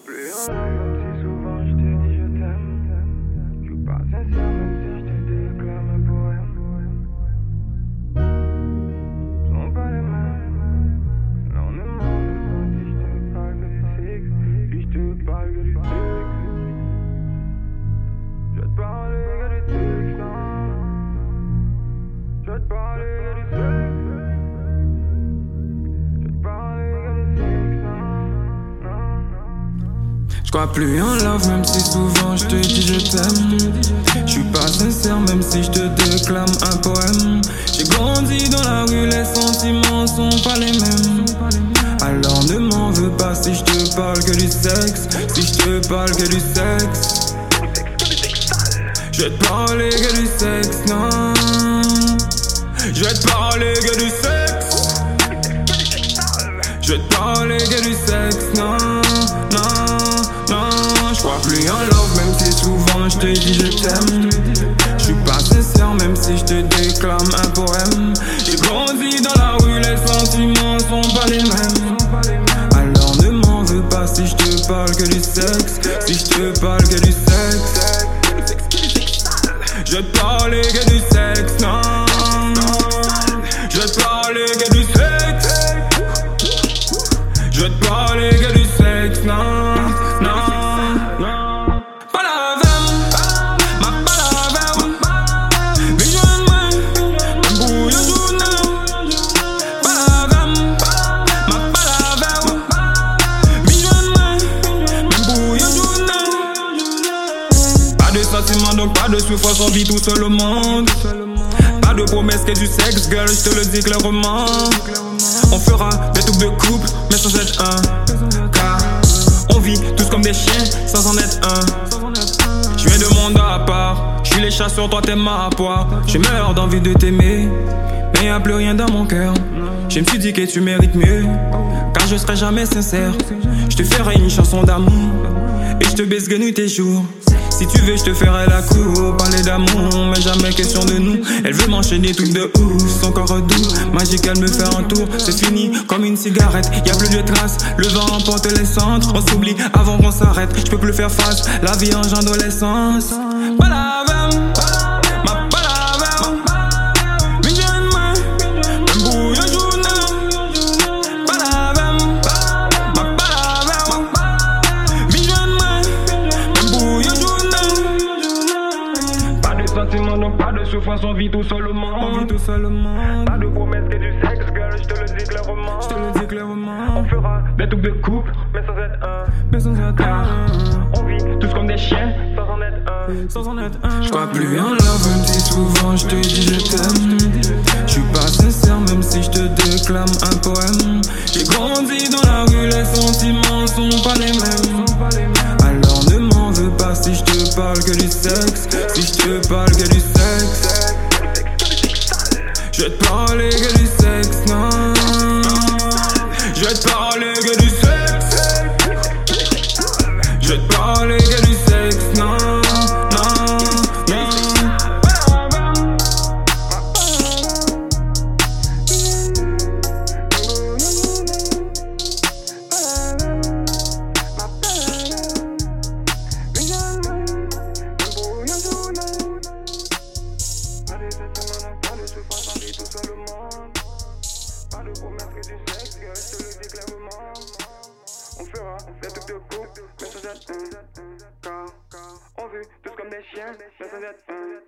crois crois plus en love, même si souvent je te dis je t'aime. Je suis pas sincère, même si je te déclame un poème. J'ai grandi dans la rue, les sentiments sont pas les mêmes. Alors ne m'en veux pas si je te parle que du sexe. Si je te parle que du sexe. Je vais te parler que du sexe, non. Je vais te parler que du sexe. Je vais te parler que du sexe, non, plus en love, même si souvent je te dis je t'aime. Je suis pas sincère, même si je te déclame un poème. J'ai grandi dans la rue, les sentiments sont pas les mêmes. Alors ne m'en veux pas si je te parle que du sexe. Si je te parle que du sexe. Je parler que du sexe, non. Je parler que du sexe. Je parler que du sexe, non, non, donc pas de souffrance, on vit tout seul au monde. Pas de promesses que du sexe, girl, je te le dis clairement. On fera des trucs de couple, mais sans être un. Car on vit tous comme des chiens, sans en être un. Je viens de monde à part, je suis les chasseurs, toi t'es ma poire. Je meurs d'envie de t'aimer, mais y'a plus rien dans mon cœur. Je me suis dit que tu mérites mieux, car je serai jamais sincère. Je te ferai une chanson d'amour, et je te baisse nuit tes jours. Si tu veux, je te ferai la cour, parler d'amour, mais jamais question de nous. Elle veut m'enchaîner tout de ouf, son corps doux, magique, elle me fait un tour. C'est fini comme une cigarette, y a plus de traces, le vent emporte les centres. On s'oublie avant qu'on s'arrête, je peux plus faire face, la vie en adolescence. Pas souffrance, on vit tout seul au On vit monde. tout seul au monde. Pas de promesses que du sexe, girl, je te le dis clairement. Je te le dis On clairement. fera des trucs de couple, mais sans être un. Mais sans être Car un. on vit tous comme des chiens, sans en être un. Sans en être un. Je crois plus en love, même si souvent je te dis je t'aime. Je suis pas sincère, même si je te déclame un poème. J'ai grandi dans la rue, les sentiments sont pas les mêmes. Alors ne m'en veux pas si je te parle que du sexe. Si je te parle que du sexe. Je vais te parler que du sexe, non. Je vais te parler que du tout seul au monde. Pas de promesses que du sexe, je te le dis clairement. On fera des trucs de couple, mais sans être un. Car on vit tous comme des chiens, mais sans être un.